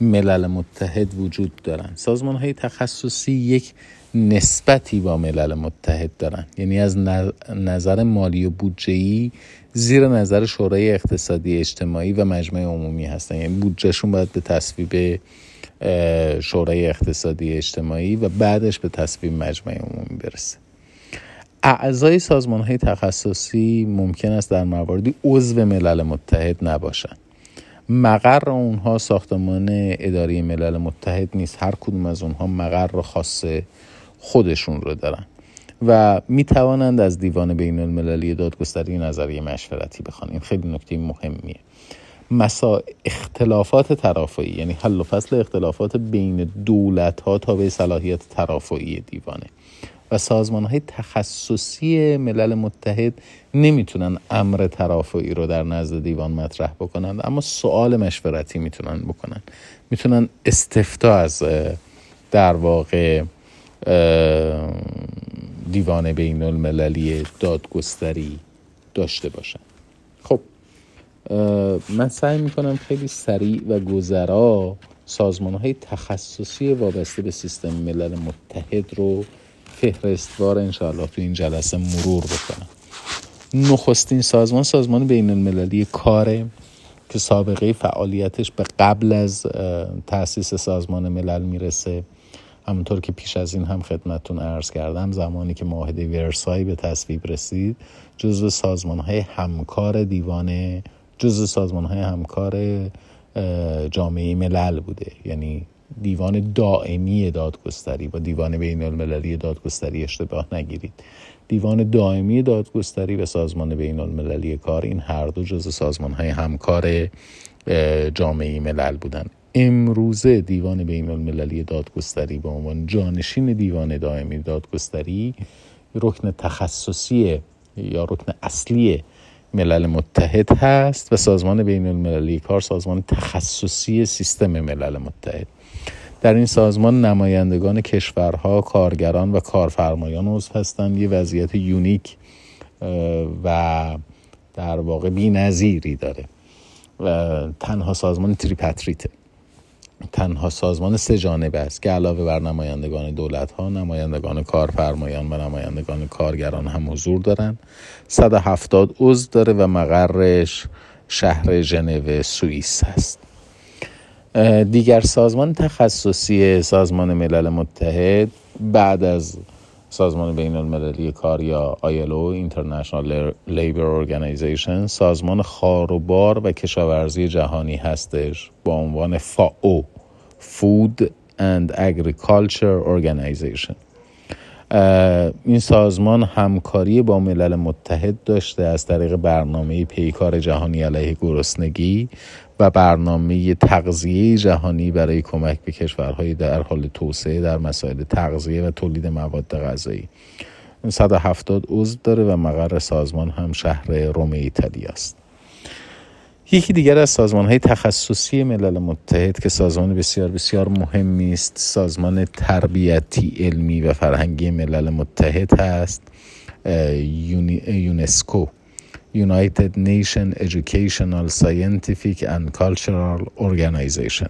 ملل متحد وجود دارند سازمان های تخصصی یک نسبتی با ملل متحد دارن. یعنی از نظر مالی و بودجه‌ای زیر نظر شورای اقتصادی اجتماعی و مجمع عمومی هستن. یعنی بودجهشون باید به تصویب شورای اقتصادی اجتماعی و بعدش به تصویب مجمع عمومی برسه. اعضای سازمان های تخصصی ممکن است در مواردی عضو ملل متحد نباشند مقر اونها ساختمان اداری ملل متحد نیست. هر کدوم از اونها مقر خاص خودشون رو دارن. و می توانند از دیوان بین المللی دادگستری نظریه مشورتی بخوان این خیلی نکته مهمیه. مسا اختلافات ترافعی یعنی حل و فصل اختلافات بین دولت ها تا به صلاحیت ترافعی دیوانه. و سازمان های تخصصی ملل متحد نمی‌تونن امر ترافعی رو در نزد دیوان مطرح بکنند اما سوال مشورتی می‌تونن بکنن. می‌تونن استفتا از در واقع دیوان بین المللی دادگستری داشته باشن. خب من سعی می‌کنم خیلی سریع و گذرا سازمان های تخصصی وابسته به سیستم ملل متحد رو فهرستوار انشاءالله تو این جلسه مرور بکنم. نخستین سازمان سازمان بین المللی کاره که سابقه فعالیتش به قبل از تاسیس سازمان ملل می‌رسه. همونطور که پیش از این هم خدمتون عرض کردم زمانی که معاهده ورسای به تصویب رسید جزو سازمان های همکار دیوان جزو سازمان های همکار جامعه ملل بوده. یعنی دیوان دائمی دادگستری با دیوان بین المللی دادگستری اشتباه نگیرید. دیوان دائمی دادگستری و سازمان بین المللی کار این هر دو جزو سازمان های همکار جامعه ملل بودند امروزه دیوان بین المللی دادگستری به عنوان جانشین دیوان دائمی دادگستری رکن تخصصی یا رکن اصلی ملل متحد هست و سازمان بین المللی کار سازمان تخصصی سیستم ملل متحد. در این سازمان نمایندگان کشورها کارگران و کارفرمایان عضو هستند. یه وضعیت یونیک و در واقع بی نظیری داره. و تنها سازمان تریپتریته تنها سازمان سه جانبه است که علاوه بر نمایندگان دولت ها نمایندگان کارفرمایان و نمایندگان کارگران هم حضور دارند 170 عضو داره و مقرش شهر ژنو سوئیس است دیگر سازمان تخصصی سازمان ملل متحد بعد از سازمان بین المللی کار یا ILO International Labor Organization سازمان خاروبار و کشاورزی جهانی هستش با عنوان FAO Food and Agriculture Organization. این سازمان همکاری با ملل متحد داشته از طریق برنامه پیکار جهانی علیه گرسنگی و برنامه تغذیه جهانی برای کمک به کشورهای در حال توسعه در مسائل تغذیه و تولید مواد غذایی. 170 عضو داره و مقر سازمان هم شهر روم ایتالیا است. یکی دیگر از سازمان های تخصصی ملل متحد که سازمان بسیار بسیار مهمی است سازمان تربیتی علمی و فرهنگی ملل متحد هست یونسکو. United Nation Educational Scientific and Cultural Organization.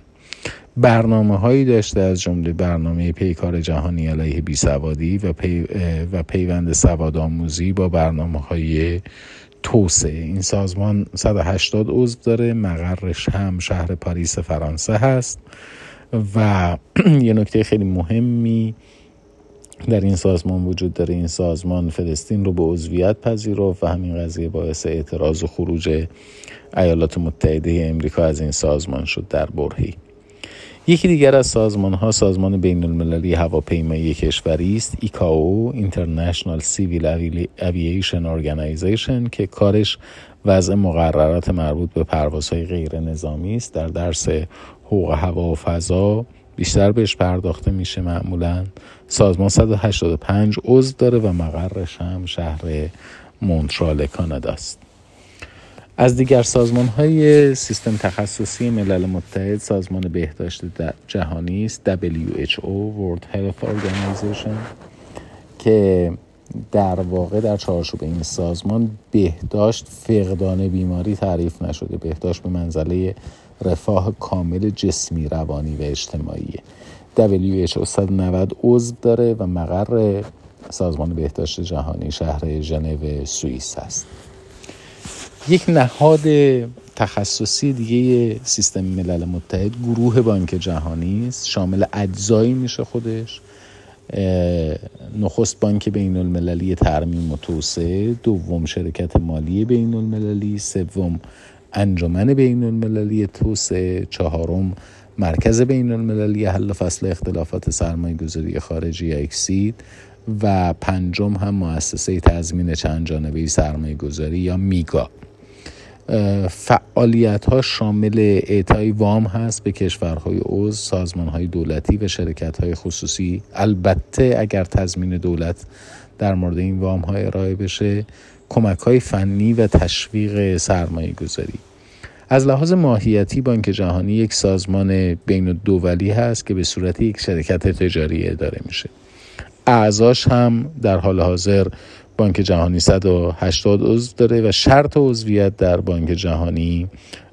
برنامه هایی داشته از جمله برنامه پیکار جهانی علیه بی سوادی و, پی و پیوند سواد آموزی با برنامه های توسعه. این سازمان 180 عضو داره مقرش هم شهر پاریس فرانسه هست. و *clears throat* یه نکته خیلی مهمی در این سازمان وجود داره. این سازمان فلسطین رو به عضویت پذیرفت و همین قضیه باعث اعتراض و خروج ایالات متحده امریکا از این سازمان شد در برهی. یکی دیگر از سازمان ها سازمان بین المللی هواپیمایی کشوری است ایکاو International Civil Aviation Organization که کارش وضع مقررات مربوط به پروازهای غیر نظامی است. در درس حقوق هوا و فضا بیشتر بهش پرداخته میشه معمولا. سازمان 185 عضو داره و مقرش هم شهر مونترال کانادا است. از دیگر سازمان های سیستم تخصصی ملل متحد سازمان بهداشت جهانی است WHO World Health Organization که در واقع در چارچوب این سازمان بهداشت فقدان بیماری تعریف نشده. بهداشت به منزله رفاه کامل جسمی روانی و اجتماعی. WHO 190 عضو داره و مقر سازمان بهداشت جهانی شهر ژنو سوئیس است. یک نهاد تخصصی دیگه سیستم ملل متحد گروه بانک جهانی است. شامل اجزایی میشه خودش. نخست بانک بین المللی ترمیم و توسعه دوم شرکت مالی بین المللی سوم انجمن بین المللی توسعه چهارم مرکز بین المللی حل فصل اختلافات سرمایه گذاری خارجی اکسید و پنجم هم مؤسسه تضمین چند جانبه سرمایه گذاری یا میگا. فعالیت ها شامل اعطای وام هست به کشورهای عضو سازمان های دولتی و شرکت های خصوصی. البته اگر تضمین دولت در مورد این وام های ارائه بشه کمک های فنی و تشویق سرمایه گذاری از لحاظ ماهیتی بانک جهانی یک سازمان بین دولی هست که به صورت یک شرکت تجاری اداره میشه. اعضاش هم در حال حاضر بانک جهانی 180 عضو داره و شرط عضویت در بانک جهانی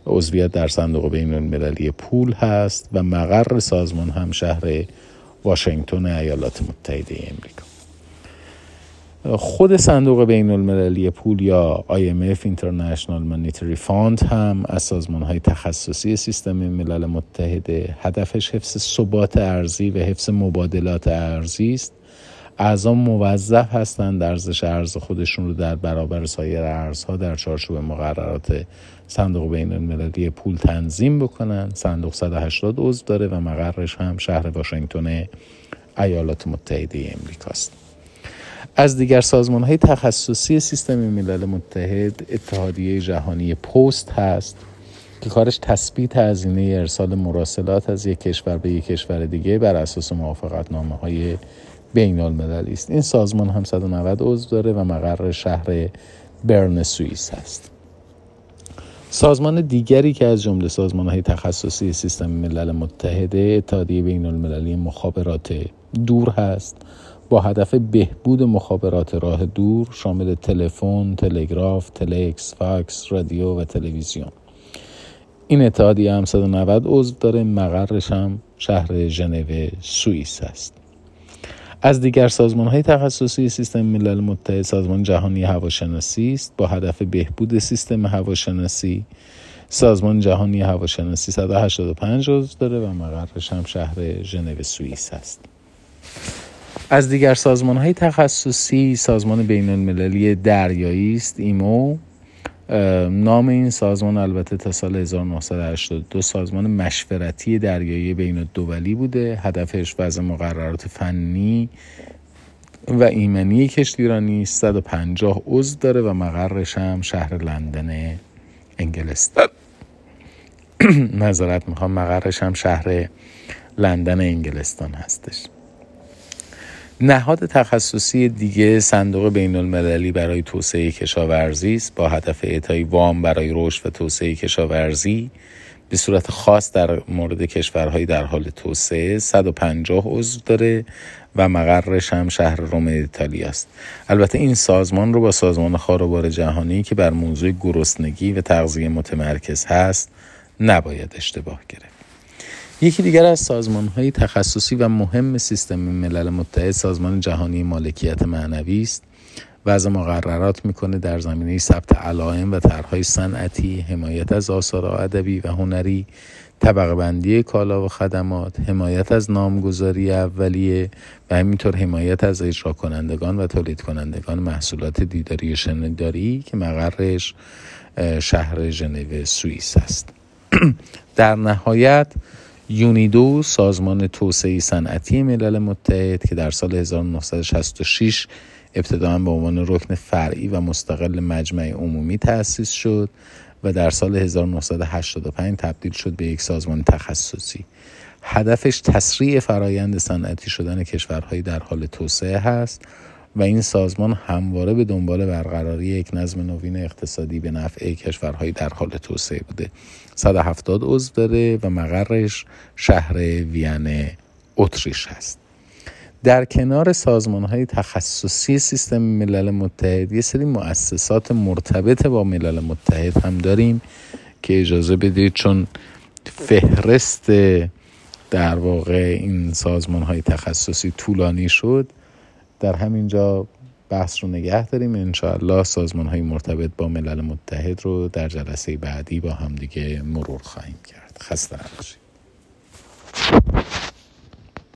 عضویت در صندوق بین المللی پول هست و مقر سازمان هم شهر واشنگتن ایالات متحده امریکا. خود صندوق بین المللی پول یا IMF International Monetary Fund هم از سازمان های تخصصی سیستم ملل متحده هدفش حفظ ثبات ارزی و حفظ مبادلات ارزی است. اعضا موظف هستند ارزش ارز خودشون رو در برابر سایر ارزها در چارچوب مقررات صندوق بین المللی پول تنظیم بکنن. صندوق 180 عضو داره و مقرش هم شهر واشنگتن ایالات متحده امریکاست. از دیگر سازمان های تخصصی سیستم ملل متحد اتحادیه جهانی پست هست که کارش تثبیت هزینه ارسال مراسلات از یک کشور به یک کشور دیگه بر اساس موافقت نامه های بین المللی است. این سازمان هم 190 عضو داره و مقر شهر برن سوئیس هست. سازمان دیگری که از جمله سازمان های تخصصی سیستم ملل متحده اتحادیه بین المللی مخابرات دور هست. با هدف بهبود مخابرات راه دور شامل تلفن، تلگراف، تلکس، فاکس، رادیو و تلویزیون. این اتحادیه هم 190 عضو داره. مقرش هم شهر ژنو سوئیس است. از دیگر سازمان های تخصصی سیستم ملل متحد سازمان جهانی هواشناسی است. با هدف بهبود سیستم هواشناسی سازمان جهانی هواشناسی 185 عضو داره و مقرش هم شهر ژنو سوئیس است. از دیگر سازمان های تخصصی سازمان بین المللی دریایی است ایمو. نام این سازمان البته تا سال 1982 سازمان مشورتی دریایی بین الدولی بوده هدفش وضع مقررات فنی و ایمنی کشتیرانی 150 عضو داره و مقرش هم شهر لندن انگلستان. *clears throat* نظرت می‌خوام مقرش هم شهر لندن انگلستان هستش. نهاد تخصصی دیگه صندوق بین المللی برای توسعه کشاورزی است. با هدف اعطای وام برای رشد و توسعه کشاورزی. به صورت خاص در مورد کشورهای در حال توسعه 150 عضو داره و مقرش هم شهر روم ایتالیا است. البته این سازمان رو با سازمان خاروبار جهانی که بر موضوع گرسنگی و تغذیه متمرکز هست نباید اشتباه گرفت. یکی دیگر از سازمان های تخصصی و مهم سیستم ملل متحد سازمان جهانی مالکیت معنوی است و از مقررات می‌کنه در زمینه ثبت علائم و طرحهای صنعتی حمایت از آثار ادبی و هنری طبقه بندی کالا و خدمات حمایت از نامگذاری اولیه و همینطور حمایت از اجرا کنندگان و تولید کنندگان محصولات دیداری و شنیداری که مقرش شهر ژنو سوئیس است. *clears throat* در نهایت یونیدو سازمان توسعه صنعتی ملل متحد که در سال 1966 ابتداعا به عنوان رکن فرعی و مستقل مجمع عمومی تأسیس شد و در سال 1985 تبدیل شد به یک سازمان تخصصی. هدفش تسریع فرایند صنعتی شدن کشورهای در حال توسعه هست و این سازمان همواره به دنبال برقراری یک نظم نوین اقتصادی به نفع کشورهای در حال توسعه بوده. 170 عضو داره و مقرش شهر وین اتریش هست. در کنار سازمان های تخصصی سیستم ملل متحد یه سری مؤسسات مرتبط با ملل متحد هم داریم که اجازه بدید چون فهرست در واقع این سازمان های تخصصی طولانی شد در همینجا بحث رو نگه داریم. انشاءالله سازمان های مرتبط با ملل متحد رو در جلسه بعدی با همدیگه مرور خواهیم کرد. خسته نباشید.